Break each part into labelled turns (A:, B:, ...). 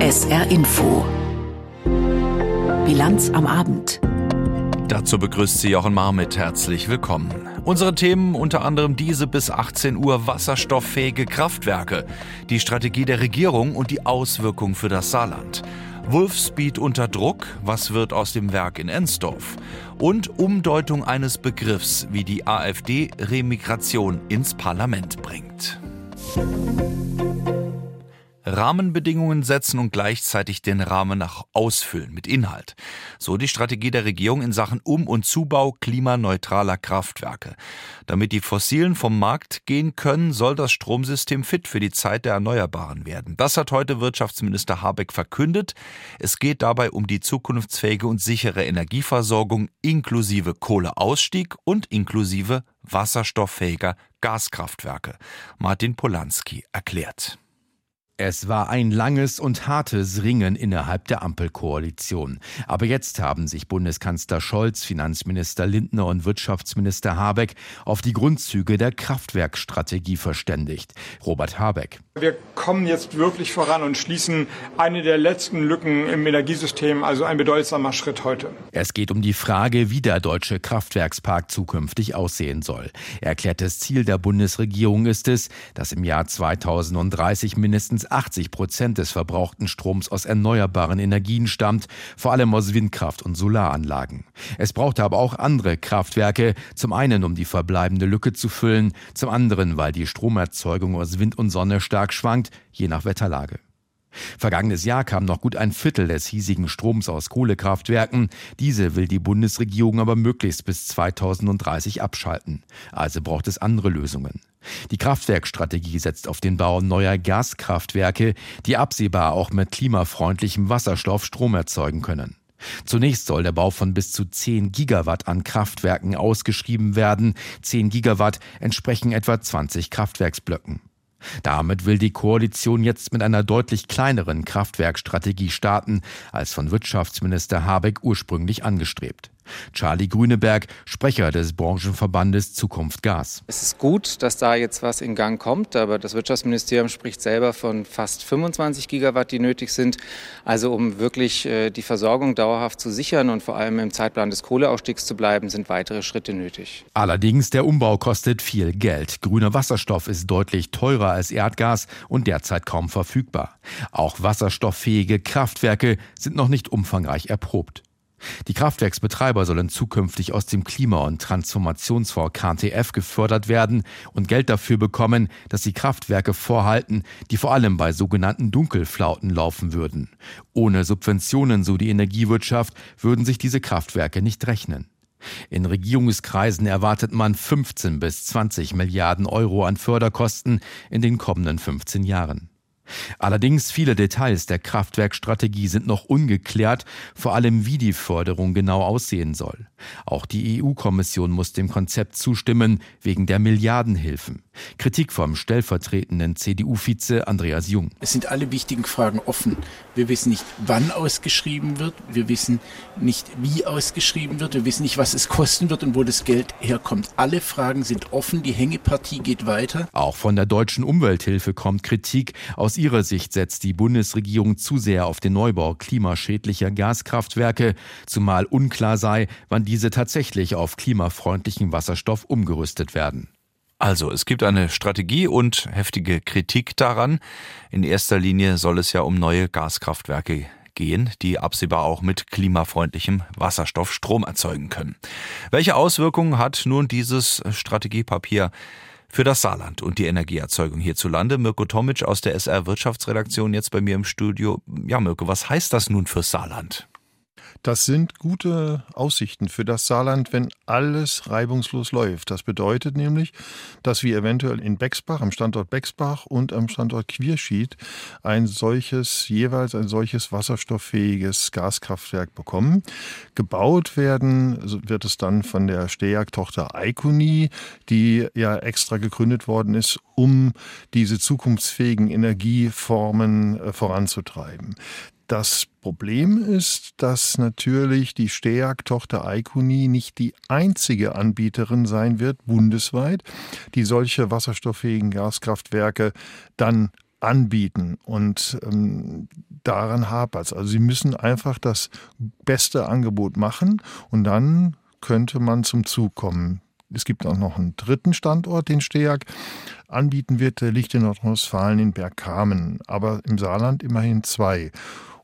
A: SR Info. Bilanz am Abend.
B: Dazu begrüßt sie Jochen Marmit. Herzlich willkommen. Unsere Themen unter anderem diese bis 18 Uhr wasserstofffähige Kraftwerke, die Strategie der Regierung und die Auswirkungen für das Saarland. Wolfspeed unter Druck, was wird aus dem Werk in Ensdorf? Und Umdeutung eines Begriffs, wie die AfD Remigration ins Parlament bringt. Rahmenbedingungen setzen und gleichzeitig den Rahmen nach ausfüllen mit Inhalt. So die Strategie der Regierung in Sachen Um- und Zubau klimaneutraler Kraftwerke. Damit die Fossilen vom Markt gehen können, soll das Stromsystem fit für die Zeit der Erneuerbaren werden. Das hat heute Wirtschaftsminister Habeck verkündet. Es geht dabei um die zukunftsfähige und sichere Energieversorgung inklusive Kohleausstieg und inklusive wasserstofffähiger Gaskraftwerke. Martin Polanski erklärt.
C: Es war ein langes und hartes Ringen innerhalb der Ampelkoalition. Aber jetzt haben sich Bundeskanzler Scholz, Finanzminister Lindner und Wirtschaftsminister Habeck auf die Grundzüge der Kraftwerkstrategie verständigt. Robert Habeck.
D: Wir kommen jetzt wirklich voran und schließen eine der letzten Lücken im Energiesystem, also ein bedeutsamer Schritt heute.
C: Es geht um die Frage, wie der deutsche Kraftwerkspark zukünftig aussehen soll. Erklärtes Ziel der Bundesregierung ist es, dass im Jahr 2030 mindestens 80 Prozent des verbrauchten Stroms aus erneuerbaren Energien stammt, vor allem aus Windkraft und Solaranlagen. Es braucht aber auch andere Kraftwerke, zum einen um die verbleibende Lücke zu füllen, zum anderen weil die Stromerzeugung aus Wind und Sonne stark schwankt, je nach Wetterlage. Vergangenes Jahr kam noch gut ein Viertel des hiesigen Stroms aus Kohlekraftwerken. Diese will die Bundesregierung aber möglichst bis 2030 abschalten. Also braucht es andere Lösungen. Die Kraftwerkstrategie setzt auf den Bau neuer Gaskraftwerke, die absehbar auch mit klimafreundlichem Wasserstoff Strom erzeugen können. Zunächst soll der Bau von bis zu 10 Gigawatt an Kraftwerken ausgeschrieben werden. 10 Gigawatt entsprechen etwa 20 Kraftwerksblöcken. Damit will die Koalition jetzt mit einer deutlich kleineren Kraftwerkstrategie starten, als von Wirtschaftsminister Habeck ursprünglich angestrebt. Charlie Grüneberg, Sprecher des Branchenverbandes Zukunft Gas.
E: Es ist gut, dass da jetzt was in Gang kommt, aber das Wirtschaftsministerium spricht selber von fast 25 Gigawatt, die nötig sind. Also um wirklich äh, die Versorgung dauerhaft zu sichern und vor allem im Zeitplan des Kohleausstiegs zu bleiben, sind weitere Schritte nötig.
C: Allerdings, der Umbau kostet viel Geld. Grüner Wasserstoff ist deutlich teurer als Erdgas und derzeit kaum verfügbar. Auch wasserstofffähige Kraftwerke sind noch nicht umfangreich erprobt. Die Kraftwerksbetreiber sollen zukünftig aus dem Klima- und Transformationsfonds KTF gefördert werden und Geld dafür bekommen, dass sie Kraftwerke vorhalten, die vor allem bei sogenannten Dunkelflauten laufen würden. Ohne Subventionen, so die Energiewirtschaft, würden sich diese Kraftwerke nicht rechnen. In Regierungskreisen erwartet man 15 bis 20 Milliarden Euro an Förderkosten in den kommenden 15 Jahren. Allerdings viele Details der Kraftwerkstrategie sind noch ungeklärt, vor allem wie die Förderung genau aussehen soll. Auch die EU-Kommission muss dem Konzept zustimmen, wegen der Milliardenhilfen. Kritik vom stellvertretenden CDU-Vize Andreas Jung.
F: Es sind alle wichtigen Fragen offen. Wir wissen nicht, wann ausgeschrieben wird. Wir wissen nicht, wie ausgeschrieben wird. Wir wissen nicht, was es kosten wird und wo das Geld herkommt. Alle Fragen sind offen. Die Hängepartie geht weiter.
C: Auch von der deutschen Umwelthilfe kommt Kritik. Aus ihrer Sicht setzt die Bundesregierung zu sehr auf den Neubau klimaschädlicher Gaskraftwerke, zumal unklar sei, wann diese tatsächlich auf klimafreundlichen Wasserstoff umgerüstet werden.
B: Also, es gibt eine Strategie und heftige Kritik daran. In erster Linie soll es ja um neue Gaskraftwerke gehen, die absehbar auch mit klimafreundlichem Wasserstoff Strom erzeugen können. Welche Auswirkungen hat nun dieses Strategiepapier für das Saarland und die Energieerzeugung hierzulande? Mirko Tomic aus der SR Wirtschaftsredaktion jetzt bei mir im Studio. Ja, Mirko, was heißt das nun für Saarland?
G: Das sind gute Aussichten für das Saarland, wenn alles reibungslos läuft. Das bedeutet nämlich, dass wir eventuell in Bexbach, am Standort Bexbach und am Standort Quierschied ein solches, jeweils ein solches wasserstofffähiges Gaskraftwerk bekommen. Gebaut werden wird es dann von der Stejag-Tochter Eikoni, die ja extra gegründet worden ist, um diese zukunftsfähigen Energieformen äh, voranzutreiben. Das Problem ist, dass natürlich die STEAG-Tochter Eikuni nicht die einzige Anbieterin sein wird, bundesweit, die solche wasserstofffähigen Gaskraftwerke dann anbieten. Und ähm, daran hapert es. Also sie müssen einfach das beste Angebot machen und dann könnte man zum Zug kommen. Es gibt auch noch einen dritten Standort, den STEAG anbieten wird. Der liegt in Nordrhein-Westfalen in Bergkamen, aber im Saarland immerhin zwei.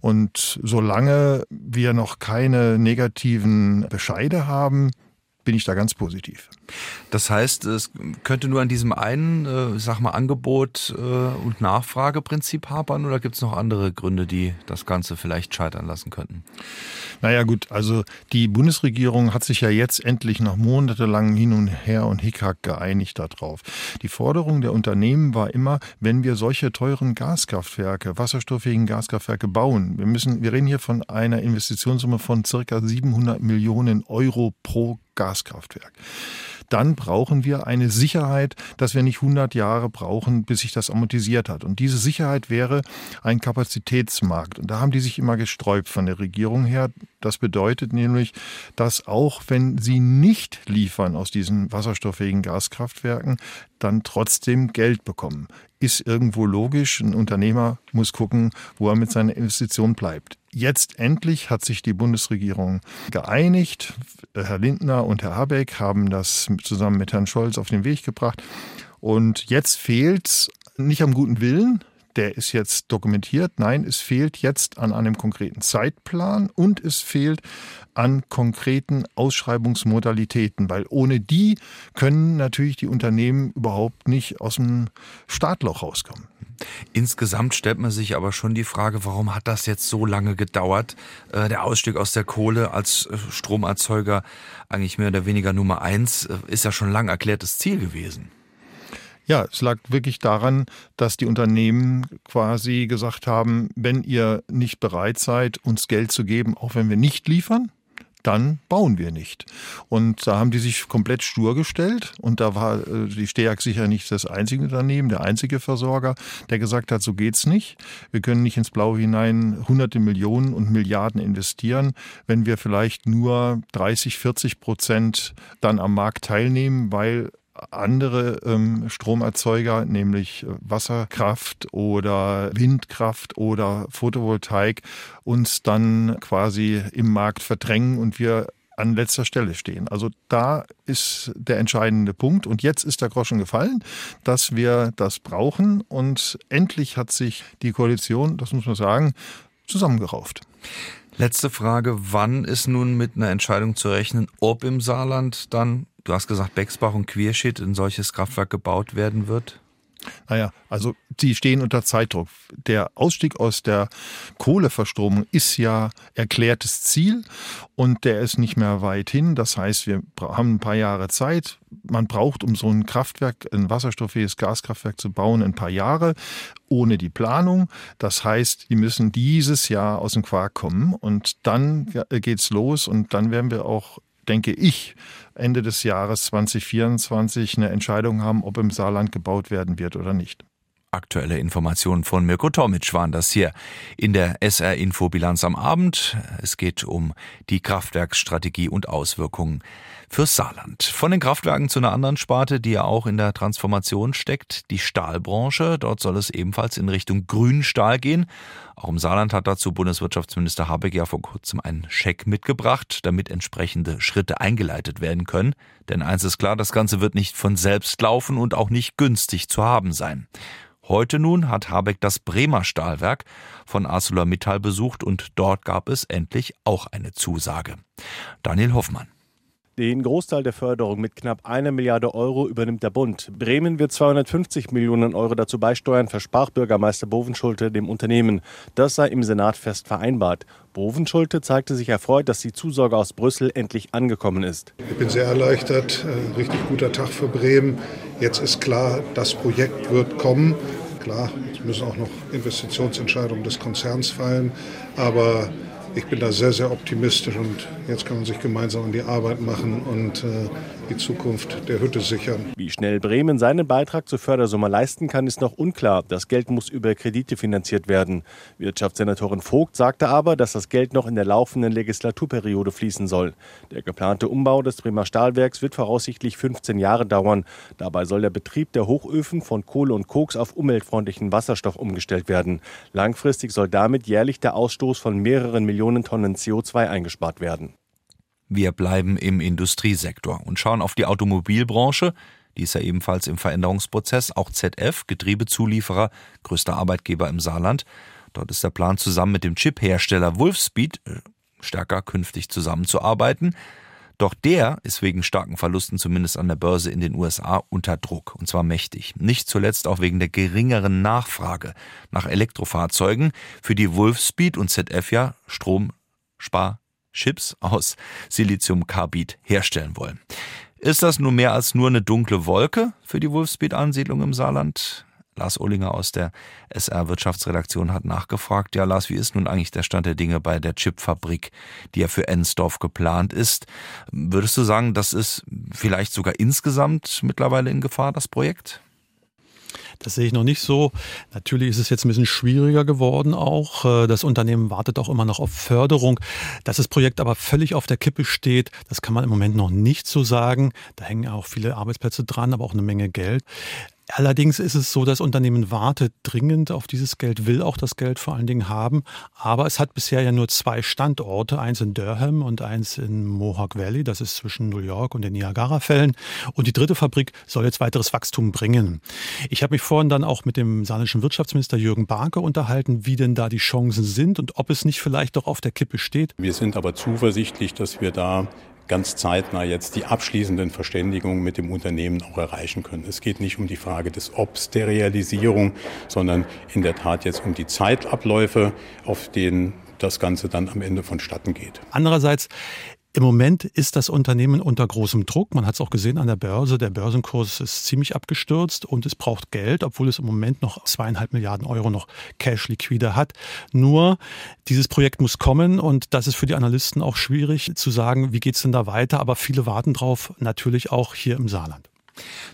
G: Und solange wir noch keine negativen Bescheide haben, bin ich da ganz positiv.
B: Das heißt, es könnte nur an diesem einen, äh, sag mal, Angebot äh, und Nachfrageprinzip hapern oder gibt es noch andere Gründe, die das Ganze vielleicht scheitern lassen könnten?
G: Naja gut, also die Bundesregierung hat sich ja jetzt endlich nach monatelangem Hin und Her und Hickhack geeinigt darauf. Die Forderung der Unternehmen war immer, wenn wir solche teuren Gaskraftwerke, wasserstofffähigen Gaskraftwerke bauen, wir müssen, wir reden hier von einer Investitionssumme von circa 700 Millionen Euro pro Gaskraftwerk dann brauchen wir eine Sicherheit, dass wir nicht 100 Jahre brauchen, bis sich das amortisiert hat. Und diese Sicherheit wäre ein Kapazitätsmarkt. Und da haben die sich immer gesträubt von der Regierung her. Das bedeutet nämlich, dass auch wenn sie nicht liefern aus diesen wasserstofffähigen Gaskraftwerken, dann trotzdem Geld bekommen. Ist irgendwo logisch. Ein Unternehmer muss gucken, wo er mit seiner Investition bleibt. Jetzt endlich hat sich die Bundesregierung geeinigt. Herr Lindner und Herr Habeck haben das zusammen mit Herrn Scholz auf den Weg gebracht. Und jetzt fehlt es nicht am guten Willen, der ist jetzt dokumentiert. Nein, es fehlt jetzt an einem konkreten Zeitplan und es fehlt an konkreten Ausschreibungsmodalitäten, weil ohne die können natürlich die Unternehmen überhaupt nicht aus dem Startloch rauskommen.
B: Insgesamt stellt man sich aber schon die Frage, warum hat das jetzt so lange gedauert? Äh, der Ausstieg aus der Kohle als äh, Stromerzeuger, eigentlich mehr oder weniger Nummer eins, äh, ist ja schon lang erklärtes Ziel gewesen.
G: Ja, es lag wirklich daran, dass die Unternehmen quasi gesagt haben, wenn ihr nicht bereit seid, uns Geld zu geben, auch wenn wir nicht liefern, dann bauen wir nicht. Und da haben die sich komplett stur gestellt. Und da war äh, die STEAG sicher nicht das einzige Unternehmen, der einzige Versorger, der gesagt hat, so geht's nicht. Wir können nicht ins Blaue hinein hunderte Millionen und Milliarden investieren, wenn wir vielleicht nur 30, 40 Prozent dann am Markt teilnehmen, weil andere ähm, Stromerzeuger, nämlich äh, Wasserkraft oder Windkraft oder Photovoltaik, uns dann quasi im Markt verdrängen und wir an letzter Stelle stehen. Also da ist der entscheidende Punkt. Und jetzt ist der Groschen gefallen, dass wir das brauchen. Und endlich hat sich die Koalition, das muss man sagen, zusammengerauft.
B: Letzte Frage, wann ist nun mit einer Entscheidung zu rechnen, ob im Saarland dann Du hast gesagt, Bexbach und Queerschied ein solches Kraftwerk gebaut werden wird?
G: Naja, also sie stehen unter Zeitdruck. Der Ausstieg aus der Kohleverstromung ist ja erklärtes Ziel und der ist nicht mehr weit hin. Das heißt, wir haben ein paar Jahre Zeit. Man braucht, um so ein Kraftwerk, ein wasserstofffähiges Gaskraftwerk zu bauen, ein paar Jahre ohne die Planung. Das heißt, die müssen dieses Jahr aus dem Quark kommen und dann geht's los und dann werden wir auch denke ich, Ende des Jahres 2024 eine Entscheidung haben, ob im Saarland gebaut werden wird oder nicht.
B: Aktuelle Informationen von Mirko Tomic waren das hier in der SR Info Bilanz am Abend. Es geht um die Kraftwerksstrategie und Auswirkungen fürs Saarland. Von den Kraftwerken zu einer anderen Sparte, die ja auch in der Transformation steckt, die Stahlbranche. Dort soll es ebenfalls in Richtung Grünstahl gehen. Auch im Saarland hat dazu Bundeswirtschaftsminister Habeck ja vor kurzem einen Scheck mitgebracht, damit entsprechende Schritte eingeleitet werden können. Denn eins ist klar, das Ganze wird nicht von selbst laufen und auch nicht günstig zu haben sein. Heute nun hat Habeck das Bremer Stahlwerk von ArcelorMittal besucht und dort gab es endlich auch eine Zusage. Daniel Hoffmann.
H: Den Großteil der Förderung mit knapp einer Milliarde Euro übernimmt der Bund. Bremen wird 250 Millionen Euro dazu beisteuern, versprach Bürgermeister Bovenschulte dem Unternehmen. Das sei im Senat fest vereinbart. Bovenschulte zeigte sich erfreut, dass die Zusage aus Brüssel endlich angekommen ist.
I: Ich bin sehr erleichtert. Äh, richtig guter Tag für Bremen. Jetzt ist klar, das Projekt wird kommen. Klar, jetzt müssen auch noch Investitionsentscheidungen des Konzerns fallen. Aber ich bin da sehr, sehr optimistisch und jetzt kann man sich gemeinsam an die Arbeit machen und äh, die Zukunft der Hütte sichern.
H: Wie schnell Bremen seinen Beitrag zur Fördersumme leisten kann, ist noch unklar. Das Geld muss über Kredite finanziert werden. Wirtschaftssenatorin Vogt sagte aber, dass das Geld noch in der laufenden Legislaturperiode fließen soll. Der geplante Umbau des Bremer Stahlwerks wird voraussichtlich 15 Jahre dauern. Dabei soll der Betrieb der Hochöfen von Kohle und Koks auf umweltfreundlichen Wasserstoff umgestellt werden. Langfristig soll damit jährlich der Ausstoß von mehreren Millionen Tonnen CO2 eingespart werden.
B: Wir bleiben im Industriesektor und schauen auf die Automobilbranche. Die ist ja ebenfalls im Veränderungsprozess. Auch ZF, Getriebezulieferer, größter Arbeitgeber im Saarland. Dort ist der Plan, zusammen mit dem Chiphersteller Wolfspeed äh, stärker künftig zusammenzuarbeiten. Doch der ist wegen starken Verlusten zumindest an der Börse in den USA unter Druck, und zwar mächtig. Nicht zuletzt auch wegen der geringeren Nachfrage nach Elektrofahrzeugen, für die Wolfspeed und ZF ja Stromspar-Chips aus Siliziumkarbid herstellen wollen. Ist das nun mehr als nur eine dunkle Wolke für die Wolfspeed-Ansiedlung im Saarland? Lars Ohlinger aus der SR Wirtschaftsredaktion hat nachgefragt. Ja, Lars, wie ist nun eigentlich der Stand der Dinge bei der Chipfabrik, die ja für Ensdorf geplant ist? Würdest du sagen, das ist vielleicht sogar insgesamt mittlerweile in Gefahr, das Projekt?
J: Das sehe ich noch nicht so. Natürlich ist es jetzt ein bisschen schwieriger geworden auch. Äh, das Unternehmen wartet auch immer noch auf Förderung. Dass das Projekt aber völlig auf der Kippe steht, das kann man im Moment noch nicht so sagen. Da hängen auch viele Arbeitsplätze dran, aber auch eine Menge Geld. Allerdings ist es so, das Unternehmen wartet dringend auf dieses Geld, will auch das Geld vor allen Dingen haben. Aber es hat bisher ja nur zwei Standorte, eins in Durham und eins in Mohawk Valley, das ist zwischen New York und den Niagara-Fällen. Und die dritte Fabrik soll jetzt weiteres Wachstum bringen. Ich habe mich vorhin dann auch mit dem saarländischen Wirtschaftsminister Jürgen Barke unterhalten, wie denn da die Chancen sind und ob es nicht vielleicht doch auf der Kippe steht.
K: Wir sind aber zuversichtlich, dass wir da ganz zeitnah jetzt die abschließenden Verständigungen mit dem Unternehmen auch erreichen können. Es geht nicht um die Frage des Obs der Realisierung, sondern in der Tat jetzt um die Zeitabläufe, auf denen das Ganze dann am Ende vonstatten geht.
J: Andererseits im Moment ist das Unternehmen unter großem Druck. Man hat es auch gesehen an der Börse. Der Börsenkurs ist ziemlich abgestürzt und es braucht Geld, obwohl es im Moment noch zweieinhalb Milliarden Euro noch Cash liquide hat. Nur dieses Projekt muss kommen und das ist für die Analysten auch schwierig zu sagen, wie geht es denn da weiter. Aber viele warten drauf, natürlich auch hier im Saarland.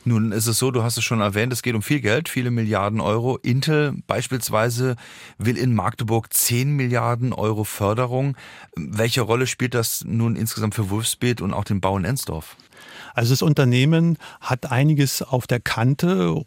B: Nun ist es so, du hast es schon erwähnt, es geht um viel Geld, viele Milliarden Euro. Intel beispielsweise will in Magdeburg 10 Milliarden Euro Förderung. Welche Rolle spielt das nun insgesamt für Wolfsbeet und auch den Bau in Ensdorf?
J: Also das Unternehmen hat einiges auf der Kante.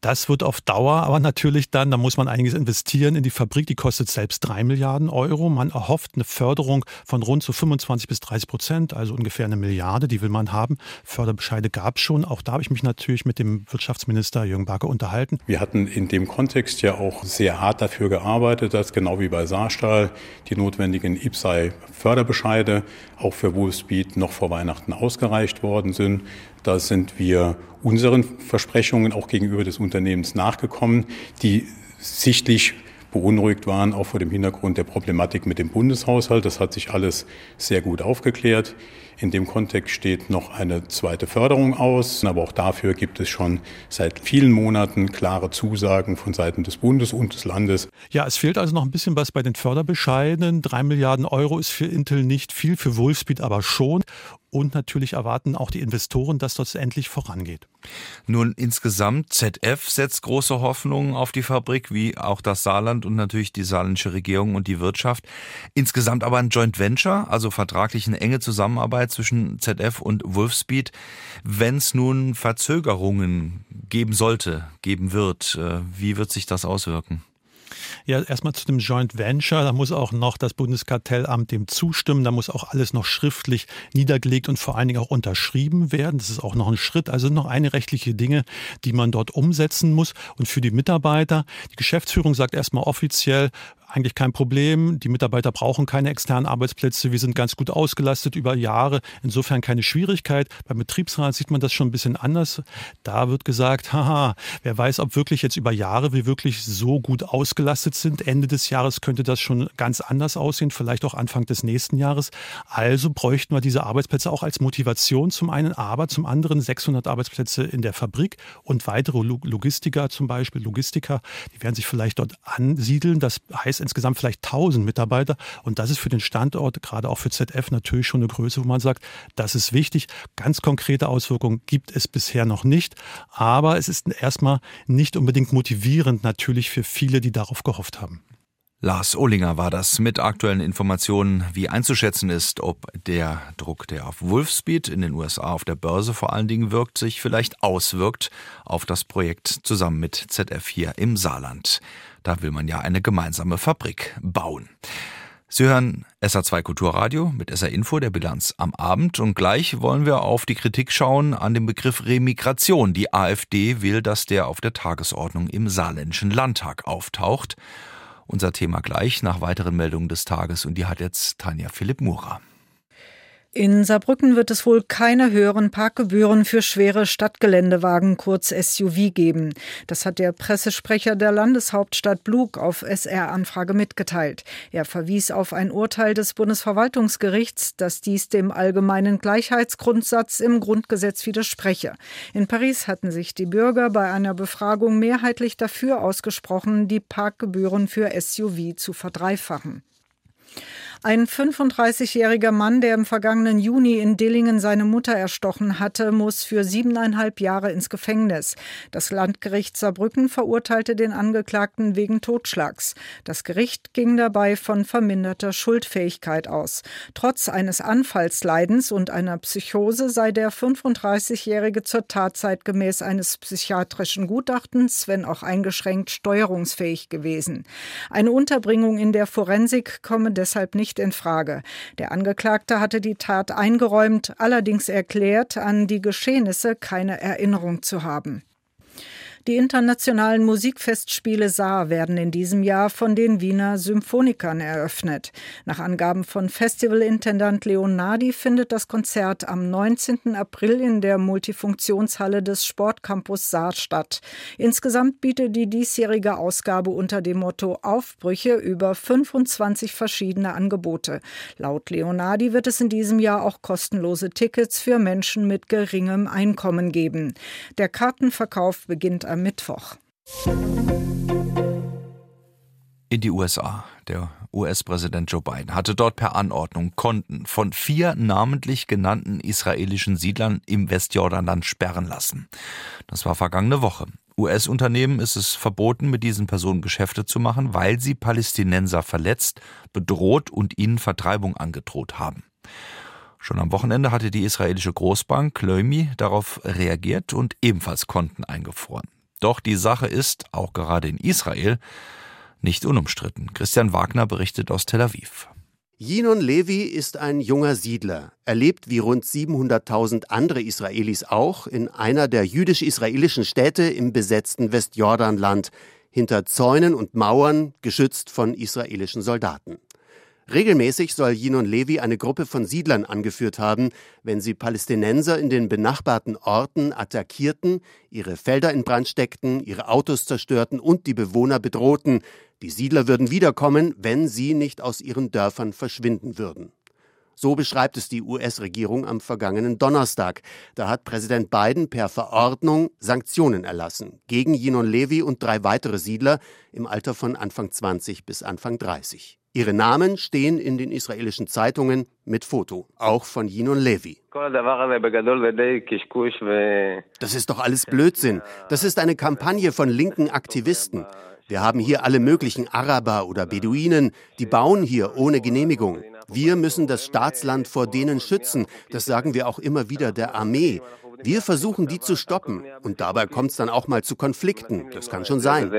J: Das wird auf Dauer aber natürlich dann, da muss man einiges investieren in die Fabrik, die kostet selbst drei Milliarden Euro. Man erhofft eine Förderung von rund zu 25 bis 30 Prozent, also ungefähr eine Milliarde, die will man haben. Förderbescheide gab es schon. Auch da habe ich mich natürlich mit dem Wirtschaftsminister Jürgen Barke unterhalten.
K: Wir hatten in dem Kontext ja auch sehr hart dafür gearbeitet, dass genau wie bei Saarstahl die notwendigen IPSAI-Förderbescheide auch für Wolfspeed noch vor Weihnachten ausgereicht worden sind. Da sind wir unseren Versprechungen auch gegenüber des Unternehmens nachgekommen, die sichtlich beunruhigt waren, auch vor dem Hintergrund der Problematik mit dem Bundeshaushalt. Das hat sich alles sehr gut aufgeklärt. In dem Kontext steht noch eine zweite Förderung aus, aber auch dafür gibt es schon seit vielen Monaten klare Zusagen von Seiten des Bundes und des Landes.
J: Ja, es fehlt also noch ein bisschen was bei den Förderbescheiden. Drei Milliarden Euro ist für Intel nicht viel, für Wolfspeed aber schon. Und natürlich erwarten auch die Investoren, dass das endlich vorangeht.
B: Nun, insgesamt, ZF setzt große Hoffnungen auf die Fabrik, wie auch das Saarland und natürlich die saarländische Regierung und die Wirtschaft. Insgesamt aber ein Joint Venture, also vertraglich eine enge Zusammenarbeit zwischen ZF und Wolfspeed. Wenn es nun Verzögerungen geben sollte, geben wird, äh, wie wird sich das auswirken?
J: Ja, erstmal zu dem Joint Venture. Da muss auch noch das Bundeskartellamt dem zustimmen. Da muss auch alles noch schriftlich niedergelegt und vor allen Dingen auch unterschrieben werden. Das ist auch noch ein Schritt. Also noch eine rechtliche Dinge, die man dort umsetzen muss. Und für die Mitarbeiter, die Geschäftsführung sagt erstmal offiziell, eigentlich kein Problem. Die Mitarbeiter brauchen keine externen Arbeitsplätze. Wir sind ganz gut ausgelastet über Jahre. Insofern keine Schwierigkeit. Beim Betriebsrat sieht man das schon ein bisschen anders. Da wird gesagt, haha, wer weiß, ob wirklich jetzt über Jahre wir wirklich so gut ausgelastet sind. Ende des Jahres könnte das schon ganz anders aussehen, vielleicht auch Anfang des nächsten Jahres. Also bräuchten wir diese Arbeitsplätze auch als Motivation zum einen, aber zum anderen 600 Arbeitsplätze in der Fabrik und weitere Logistiker zum Beispiel, Logistiker, die werden sich vielleicht dort ansiedeln. Das heißt insgesamt vielleicht 1000 Mitarbeiter. Und das ist für den Standort, gerade auch für ZF, natürlich schon eine Größe, wo man sagt, das ist wichtig. Ganz konkrete Auswirkungen gibt es bisher noch nicht. Aber es ist erstmal nicht unbedingt motivierend natürlich für viele, die darauf gehofft haben.
B: Lars Ohlinger war das mit aktuellen Informationen, wie einzuschätzen ist, ob der Druck, der auf Wolfspeed in den USA auf der Börse vor allen Dingen wirkt, sich vielleicht auswirkt auf das Projekt zusammen mit ZF hier im Saarland. Da will man ja eine gemeinsame Fabrik bauen. Sie hören SA2 Kulturradio mit SA Info der Bilanz am Abend und gleich wollen wir auf die Kritik schauen an dem Begriff Remigration. Die AfD will, dass der auf der Tagesordnung im saarländischen Landtag auftaucht. Unser Thema gleich nach weiteren Meldungen des Tages und die hat jetzt Tanja Philipp Murer.
L: In Saarbrücken wird es wohl keine höheren Parkgebühren für schwere Stadtgeländewagen, kurz SUV, geben. Das hat der Pressesprecher der Landeshauptstadt Blug auf SR-Anfrage mitgeteilt. Er verwies auf ein Urteil des Bundesverwaltungsgerichts, dass dies dem allgemeinen Gleichheitsgrundsatz im Grundgesetz widerspreche. In Paris hatten sich die Bürger bei einer Befragung mehrheitlich dafür ausgesprochen, die Parkgebühren für SUV zu verdreifachen. Ein 35-jähriger Mann, der im vergangenen Juni in Dillingen seine Mutter erstochen hatte, muss für siebeneinhalb Jahre ins Gefängnis. Das Landgericht Saarbrücken verurteilte den Angeklagten wegen Totschlags. Das Gericht ging dabei von verminderter Schuldfähigkeit aus. Trotz eines Anfallsleidens und einer Psychose sei der 35-Jährige zur Tatzeit gemäß eines psychiatrischen Gutachtens, wenn auch eingeschränkt, steuerungsfähig gewesen. Eine Unterbringung in der Forensik komme deshalb nicht nicht in Frage. Der Angeklagte hatte die Tat eingeräumt, allerdings erklärt, an die Geschehnisse keine Erinnerung zu haben. Die internationalen Musikfestspiele Saar werden in diesem Jahr von den Wiener Symphonikern eröffnet. Nach Angaben von Festivalintendant Leonardi findet das Konzert am 19. April in der Multifunktionshalle des Sportcampus Saar statt. Insgesamt bietet die diesjährige Ausgabe unter dem Motto Aufbrüche über 25 verschiedene Angebote. Laut Leonardi wird es in diesem Jahr auch kostenlose Tickets für Menschen mit geringem Einkommen geben. Der Kartenverkauf beginnt am Mittwoch.
B: In die USA. Der US-Präsident Joe Biden hatte dort per Anordnung Konten von vier namentlich genannten israelischen Siedlern im Westjordanland sperren lassen. Das war vergangene Woche. US-Unternehmen ist es verboten, mit diesen Personen Geschäfte zu machen, weil sie Palästinenser verletzt, bedroht und ihnen Vertreibung angedroht haben. Schon am Wochenende hatte die israelische Großbank Leumi darauf reagiert und ebenfalls Konten eingefroren. Doch die Sache ist, auch gerade in Israel, nicht unumstritten. Christian Wagner berichtet aus Tel Aviv.
M: Yinon Levi ist ein junger Siedler. Er lebt wie rund 700.000 andere Israelis auch in einer der jüdisch-israelischen Städte im besetzten Westjordanland, hinter Zäunen und Mauern, geschützt von israelischen Soldaten. Regelmäßig soll Yinon Levi eine Gruppe von Siedlern angeführt haben, wenn sie Palästinenser in den benachbarten Orten attackierten, ihre Felder in Brand steckten, ihre Autos zerstörten und die Bewohner bedrohten. Die Siedler würden wiederkommen, wenn sie nicht aus ihren Dörfern verschwinden würden. So beschreibt es die US-Regierung am vergangenen Donnerstag. Da hat Präsident Biden per Verordnung Sanktionen erlassen gegen Yinon Levi und drei weitere Siedler im Alter von Anfang 20 bis Anfang 30. Ihre Namen stehen in den israelischen Zeitungen mit Foto, auch von Yinon Levi. Das ist doch alles Blödsinn. Das ist eine Kampagne von linken Aktivisten. Wir haben hier alle möglichen Araber oder Beduinen, die bauen hier ohne Genehmigung. Wir müssen das Staatsland vor denen schützen. Das sagen wir auch immer wieder der Armee. Wir versuchen, die zu stoppen. Und dabei kommt es dann auch mal zu Konflikten. Das kann schon sein.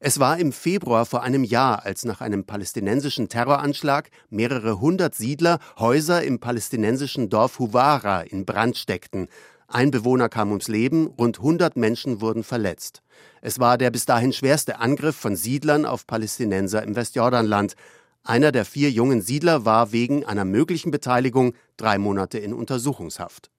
M: Es war im Februar vor einem Jahr, als nach einem palästinensischen Terroranschlag mehrere hundert Siedler Häuser im palästinensischen Dorf Huwara in Brand steckten. Ein Bewohner kam ums Leben, rund 100 Menschen wurden verletzt. Es war der bis dahin schwerste Angriff von Siedlern auf Palästinenser im Westjordanland. Einer der vier jungen Siedler war wegen einer möglichen Beteiligung drei Monate in Untersuchungshaft.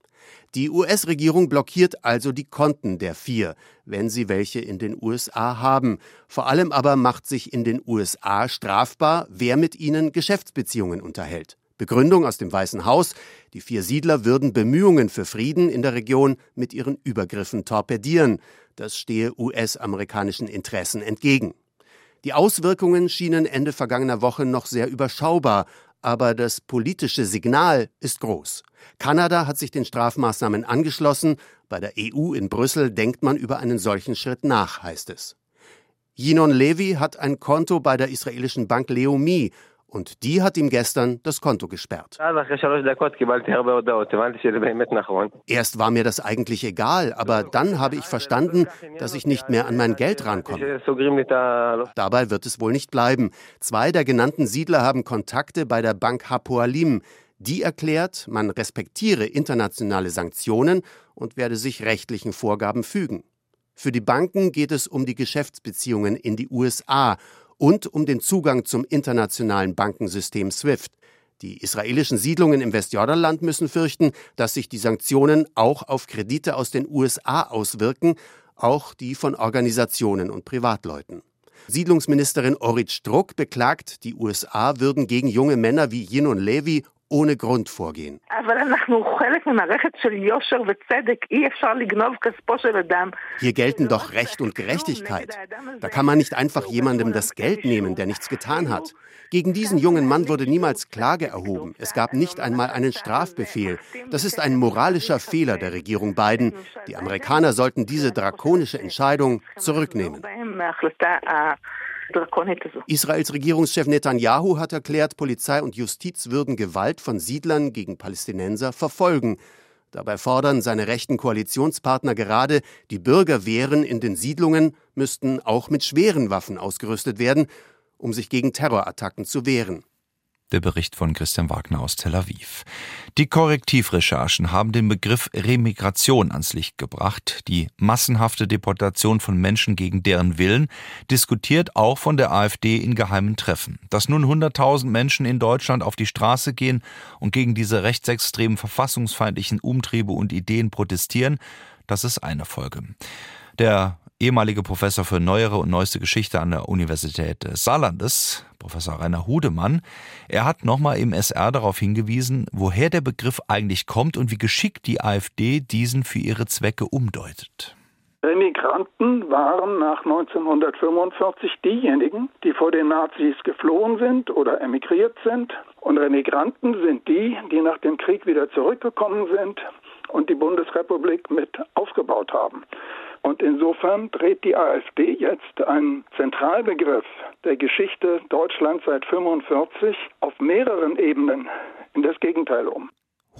M: Die US-Regierung blockiert also die Konten der vier, wenn sie welche in den USA haben. Vor allem aber macht sich in den USA strafbar, wer mit ihnen Geschäftsbeziehungen unterhält. Begründung aus dem Weißen Haus, die vier Siedler würden Bemühungen für Frieden in der Region mit ihren Übergriffen torpedieren. Das stehe US-amerikanischen Interessen entgegen. Die Auswirkungen schienen Ende vergangener Woche noch sehr überschaubar, aber das politische Signal ist groß. Kanada hat sich den Strafmaßnahmen angeschlossen, bei der EU in Brüssel denkt man über einen solchen Schritt nach, heißt es. Yinon Levi hat ein Konto bei der israelischen Bank Leumi und die hat ihm gestern das Konto gesperrt. Erst war mir das eigentlich egal, aber dann habe ich verstanden, dass ich nicht mehr an mein Geld rankomme. Dabei wird es wohl nicht bleiben. Zwei der genannten Siedler haben Kontakte bei der Bank Hapoalim. Die erklärt, man respektiere internationale Sanktionen und werde sich rechtlichen Vorgaben fügen. Für die Banken geht es um die Geschäftsbeziehungen in die USA und um den Zugang zum internationalen Bankensystem SWIFT. Die israelischen Siedlungen im Westjordanland müssen fürchten, dass sich die Sanktionen auch auf Kredite aus den USA auswirken, auch die von Organisationen und Privatleuten. Siedlungsministerin Orit Struck beklagt, die USA würden gegen junge Männer wie Yinon Levi ohne Grund vorgehen. Hier gelten doch Recht und Gerechtigkeit. Da kann man nicht einfach jemandem das Geld nehmen, der nichts getan hat. Gegen diesen jungen Mann wurde niemals Klage erhoben. Es gab nicht einmal einen Strafbefehl. Das ist ein moralischer Fehler der Regierung Biden. Die Amerikaner sollten diese drakonische Entscheidung zurücknehmen. Israels Regierungschef Netanyahu hat erklärt, Polizei und Justiz würden Gewalt von Siedlern gegen Palästinenser verfolgen. Dabei fordern seine rechten Koalitionspartner gerade, die Bürgerwehren in den Siedlungen müssten auch mit schweren Waffen ausgerüstet werden, um sich gegen Terrorattacken zu wehren.
B: Der Bericht von Christian Wagner aus Tel Aviv. Die Korrektivrecherchen haben den Begriff Remigration ans Licht gebracht, die massenhafte Deportation von Menschen gegen deren Willen, diskutiert auch von der AfD in geheimen Treffen. Dass nun 100.000 Menschen in Deutschland auf die Straße gehen und gegen diese rechtsextremen verfassungsfeindlichen Umtriebe und Ideen protestieren, das ist eine Folge. Der ehemalige Professor für neuere und neueste Geschichte an der Universität des Saarlandes, Professor Rainer Hudemann. Er hat nochmal im SR darauf hingewiesen, woher der Begriff eigentlich kommt und wie geschickt die AfD diesen für ihre Zwecke umdeutet.
N: Remigranten waren nach 1945 diejenigen, die vor den Nazis geflohen sind oder emigriert sind. Und Remigranten sind die, die nach dem Krieg wieder zurückgekommen sind und die Bundesrepublik mit aufgebaut haben. Und insofern dreht die AfD jetzt einen Zentralbegriff der Geschichte Deutschlands seit 1945 auf mehreren Ebenen in das Gegenteil um.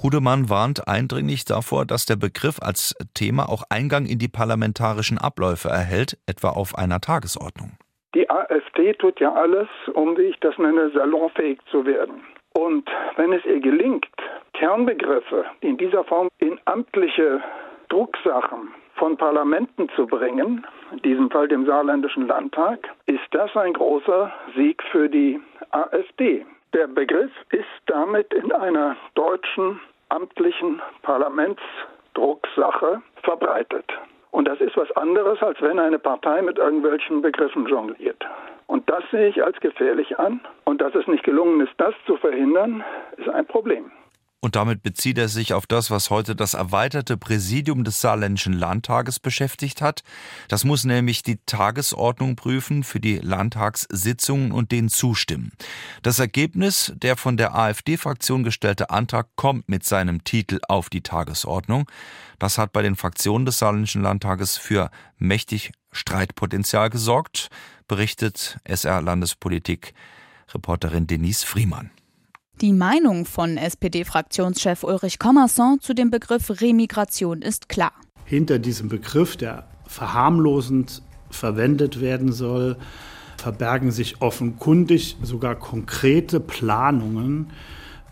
B: Hudemann warnt eindringlich davor, dass der Begriff als Thema auch Eingang in die parlamentarischen Abläufe erhält, etwa auf einer Tagesordnung.
N: Die AfD tut ja alles, um, wie ich das nenne, salonfähig zu werden. Und wenn es ihr gelingt, Kernbegriffe in dieser Form in amtliche Drucksachen von Parlamenten zu bringen, in diesem Fall dem Saarländischen Landtag, ist das ein großer Sieg für die AfD. Der Begriff ist damit in einer deutschen amtlichen Parlamentsdrucksache verbreitet. Und das ist was anderes, als wenn eine Partei mit irgendwelchen Begriffen jongliert. Und das sehe ich als gefährlich an. Und dass es nicht gelungen ist, das zu verhindern, ist ein Problem.
B: Und damit bezieht er sich auf das, was heute das erweiterte Präsidium des Saarländischen Landtages beschäftigt hat. Das muss nämlich die Tagesordnung prüfen für die Landtagssitzungen und denen zustimmen. Das Ergebnis, der von der AfD-Fraktion gestellte Antrag, kommt mit seinem Titel auf die Tagesordnung. Das hat bei den Fraktionen des Saarländischen Landtages für mächtig Streitpotenzial gesorgt, berichtet SR Landespolitik Reporterin Denise Friemann.
O: Die Meinung von SPD-Fraktionschef Ulrich Kommerson zu dem Begriff Remigration ist klar.
P: Hinter diesem Begriff, der verharmlosend verwendet werden soll, verbergen sich offenkundig sogar konkrete Planungen,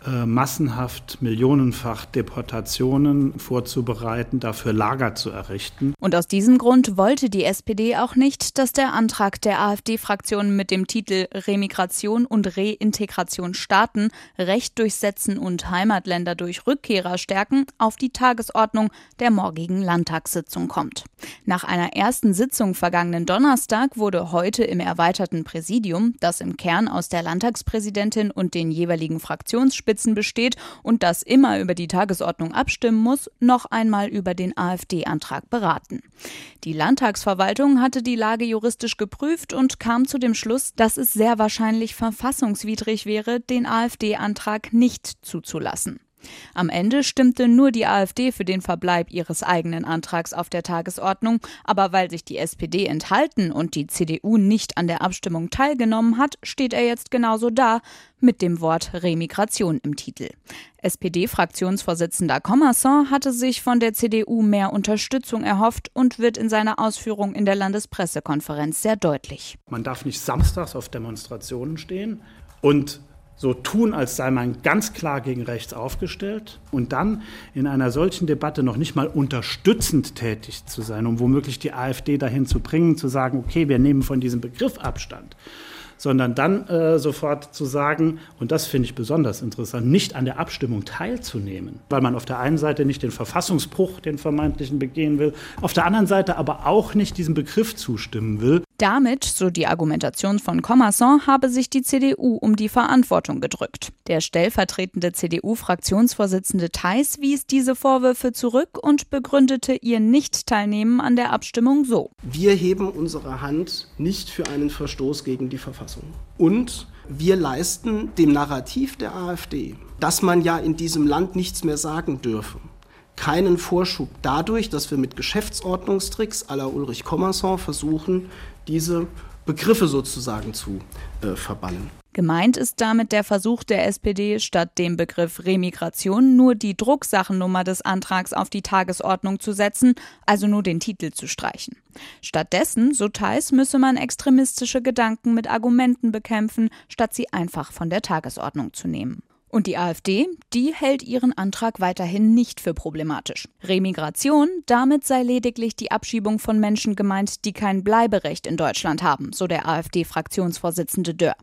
P: massenhaft millionenfach Deportationen vorzubereiten, dafür Lager zu errichten.
O: Und aus diesem Grund wollte die SPD auch nicht, dass der Antrag der AfD-Fraktion mit dem Titel Remigration und Reintegration starten, Recht durchsetzen und Heimatländer durch Rückkehrer stärken auf die Tagesordnung der morgigen Landtagssitzung kommt. Nach einer ersten Sitzung vergangenen Donnerstag wurde heute im erweiterten Präsidium, das im Kern aus der Landtagspräsidentin und den jeweiligen Fraktionsspitzen Spitzen besteht und das immer über die Tagesordnung abstimmen muss, noch einmal über den AfD-Antrag beraten. Die Landtagsverwaltung hatte die Lage juristisch geprüft und kam zu dem Schluss, dass es sehr wahrscheinlich verfassungswidrig wäre, den AfD-Antrag nicht zuzulassen. Am Ende stimmte nur die AfD für den Verbleib ihres eigenen Antrags auf der Tagesordnung, aber weil sich die SPD enthalten und die CDU nicht an der Abstimmung teilgenommen hat, steht er jetzt genauso da mit dem Wort Remigration im Titel. SPD-Fraktionsvorsitzender Commerson hatte sich von der CDU mehr Unterstützung erhofft und wird in seiner Ausführung in der Landespressekonferenz sehr deutlich.
P: Man darf nicht samstags auf Demonstrationen stehen und so tun, als sei man ganz klar gegen rechts aufgestellt und dann in einer solchen Debatte noch nicht mal unterstützend tätig zu sein, um womöglich die AfD dahin zu bringen, zu sagen, okay, wir nehmen von diesem Begriff Abstand, sondern dann äh, sofort zu sagen, und das finde ich besonders interessant, nicht an der Abstimmung teilzunehmen, weil man auf der einen Seite nicht den Verfassungsbruch, den vermeintlichen, begehen will, auf der anderen Seite aber auch nicht diesem Begriff zustimmen will.
O: Damit, so die Argumentation von Commerson, habe sich die CDU um die Verantwortung gedrückt. Der stellvertretende CDU-Fraktionsvorsitzende Theis wies diese Vorwürfe zurück und begründete ihr Nichtteilnehmen an der Abstimmung so.
Q: Wir heben unsere Hand nicht für einen Verstoß gegen die Verfassung. Und wir leisten dem Narrativ der AfD, dass man ja in diesem Land nichts mehr sagen dürfe, keinen Vorschub dadurch, dass wir mit Geschäftsordnungstricks la Ulrich Kommerson versuchen, diese Begriffe sozusagen zu äh, verbannen.
O: Gemeint ist damit der Versuch der SPD, statt dem Begriff Remigration nur die Drucksachennummer des Antrags auf die Tagesordnung zu setzen, also nur den Titel zu streichen. Stattdessen, so Theis, müsse man extremistische Gedanken mit Argumenten bekämpfen, statt sie einfach von der Tagesordnung zu nehmen. Und die AfD, die hält ihren Antrag weiterhin nicht für problematisch. Remigration, damit sei lediglich die Abschiebung von Menschen gemeint, die kein Bleiberecht in Deutschland haben, so der AfD-Fraktionsvorsitzende Dörr.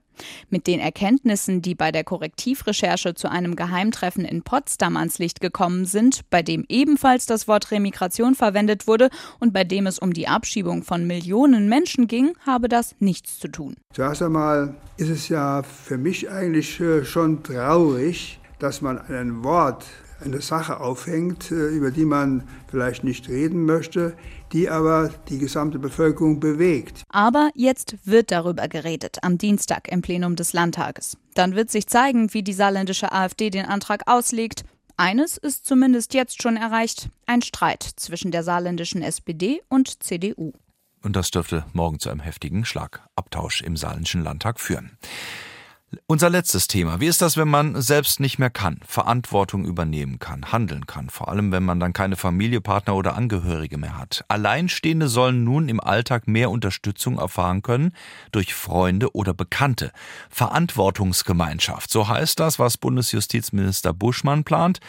O: Mit den Erkenntnissen, die bei der Korrektivrecherche zu einem Geheimtreffen in Potsdam ans Licht gekommen sind, bei dem ebenfalls das Wort Remigration verwendet wurde und bei dem es um die Abschiebung von Millionen Menschen ging, habe das nichts zu tun.
R: Zuerst einmal ist es ja für mich eigentlich äh, schon traurig, dass man ein Wort eine Sache aufhängt, äh, über die man vielleicht nicht reden möchte, die aber die gesamte Bevölkerung bewegt.
O: Aber jetzt wird darüber geredet, am Dienstag im Plenum des Landtages. Dann wird sich zeigen, wie die saarländische AfD den Antrag auslegt. Eines ist zumindest jetzt schon erreicht, ein Streit zwischen der saarländischen SPD und CDU.
B: Und das dürfte morgen zu einem heftigen Schlagabtausch im saarländischen Landtag führen. Unser letztes Thema. Wie ist das, wenn man selbst nicht mehr kann, Verantwortung übernehmen kann, handeln kann, vor allem wenn man dann keine Familie, Partner oder Angehörige mehr hat? Alleinstehende sollen nun im Alltag mehr Unterstützung erfahren können durch Freunde oder Bekannte. Verantwortungsgemeinschaft, so heißt das, was Bundesjustizminister Buschmann plant.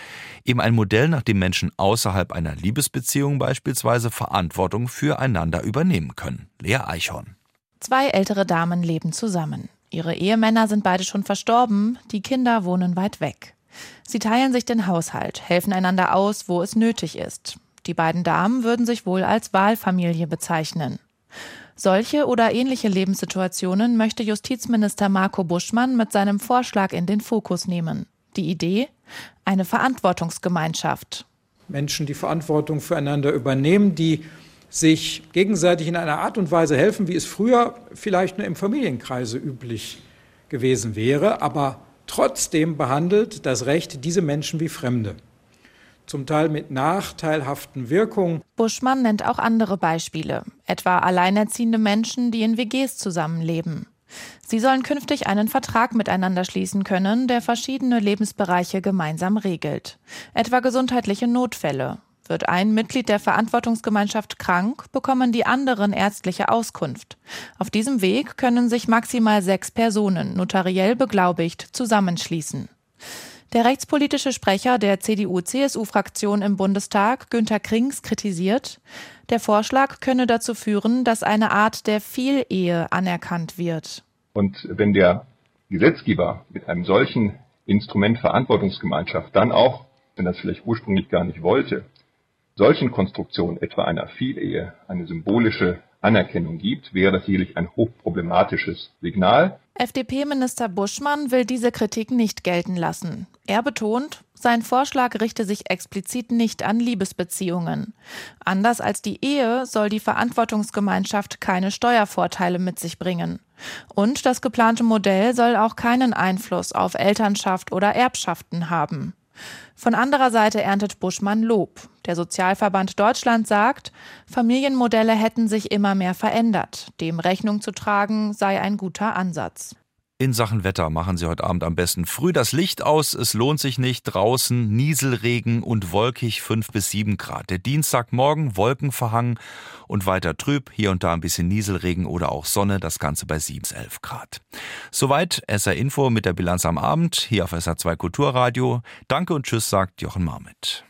B: Eben ein Modell, nach dem Menschen außerhalb einer Liebesbeziehung beispielsweise Verantwortung füreinander übernehmen können. Lea Eichhorn.
S: Zwei ältere Damen leben zusammen. Ihre Ehemänner sind beide schon verstorben, die Kinder wohnen weit weg. Sie teilen sich den Haushalt, helfen einander aus, wo es nötig ist. Die beiden Damen würden sich wohl als Wahlfamilie bezeichnen. Solche oder ähnliche Lebenssituationen möchte Justizminister Marco Buschmann mit seinem Vorschlag in den Fokus nehmen. Die Idee? Eine Verantwortungsgemeinschaft.
T: Menschen, die Verantwortung füreinander übernehmen, die sich gegenseitig in einer Art und Weise helfen, wie es früher vielleicht nur im Familienkreise üblich gewesen wäre, aber trotzdem behandelt das Recht diese Menschen wie Fremde. Zum Teil mit nachteilhaften Wirkungen.
S: Buschmann nennt auch andere Beispiele, etwa alleinerziehende Menschen, die in WGs zusammenleben. Sie sollen künftig einen Vertrag miteinander schließen können, der verschiedene Lebensbereiche gemeinsam regelt, etwa gesundheitliche Notfälle wird ein Mitglied der Verantwortungsgemeinschaft krank, bekommen die anderen ärztliche Auskunft. Auf diesem Weg können sich maximal sechs Personen, notariell beglaubigt, zusammenschließen. Der rechtspolitische Sprecher der CDU-CSU-Fraktion im Bundestag, Günter Krings, kritisiert, der Vorschlag könne dazu führen, dass eine Art der Vielehe anerkannt wird.
U: Und wenn der Gesetzgeber mit einem solchen Instrument Verantwortungsgemeinschaft dann auch, wenn das vielleicht ursprünglich gar nicht wollte, solchen Konstruktionen, etwa einer Vielehe, eine symbolische Anerkennung gibt, wäre das sicherlich ein hochproblematisches Signal.
S: FDP-Minister Buschmann will diese Kritik nicht gelten lassen. Er betont, sein Vorschlag richte sich explizit nicht an Liebesbeziehungen. Anders als die Ehe soll die Verantwortungsgemeinschaft keine Steuervorteile mit sich bringen. Und das geplante Modell soll auch keinen Einfluss auf Elternschaft oder Erbschaften haben. Von anderer Seite erntet Buschmann Lob. Der Sozialverband Deutschland sagt, Familienmodelle hätten sich immer mehr verändert. Dem Rechnung zu tragen sei ein guter Ansatz.
B: In Sachen Wetter machen Sie heute Abend am besten früh das Licht aus. Es lohnt sich nicht. Draußen Nieselregen und wolkig 5 bis 7 Grad. Der Dienstagmorgen wolkenverhangen und weiter trüb. Hier und da ein bisschen Nieselregen oder auch Sonne. Das Ganze bei 7 bis 11 Grad. Soweit SR Info mit der Bilanz am Abend hier auf SR2 Kulturradio. Danke und Tschüss, sagt Jochen Marmit.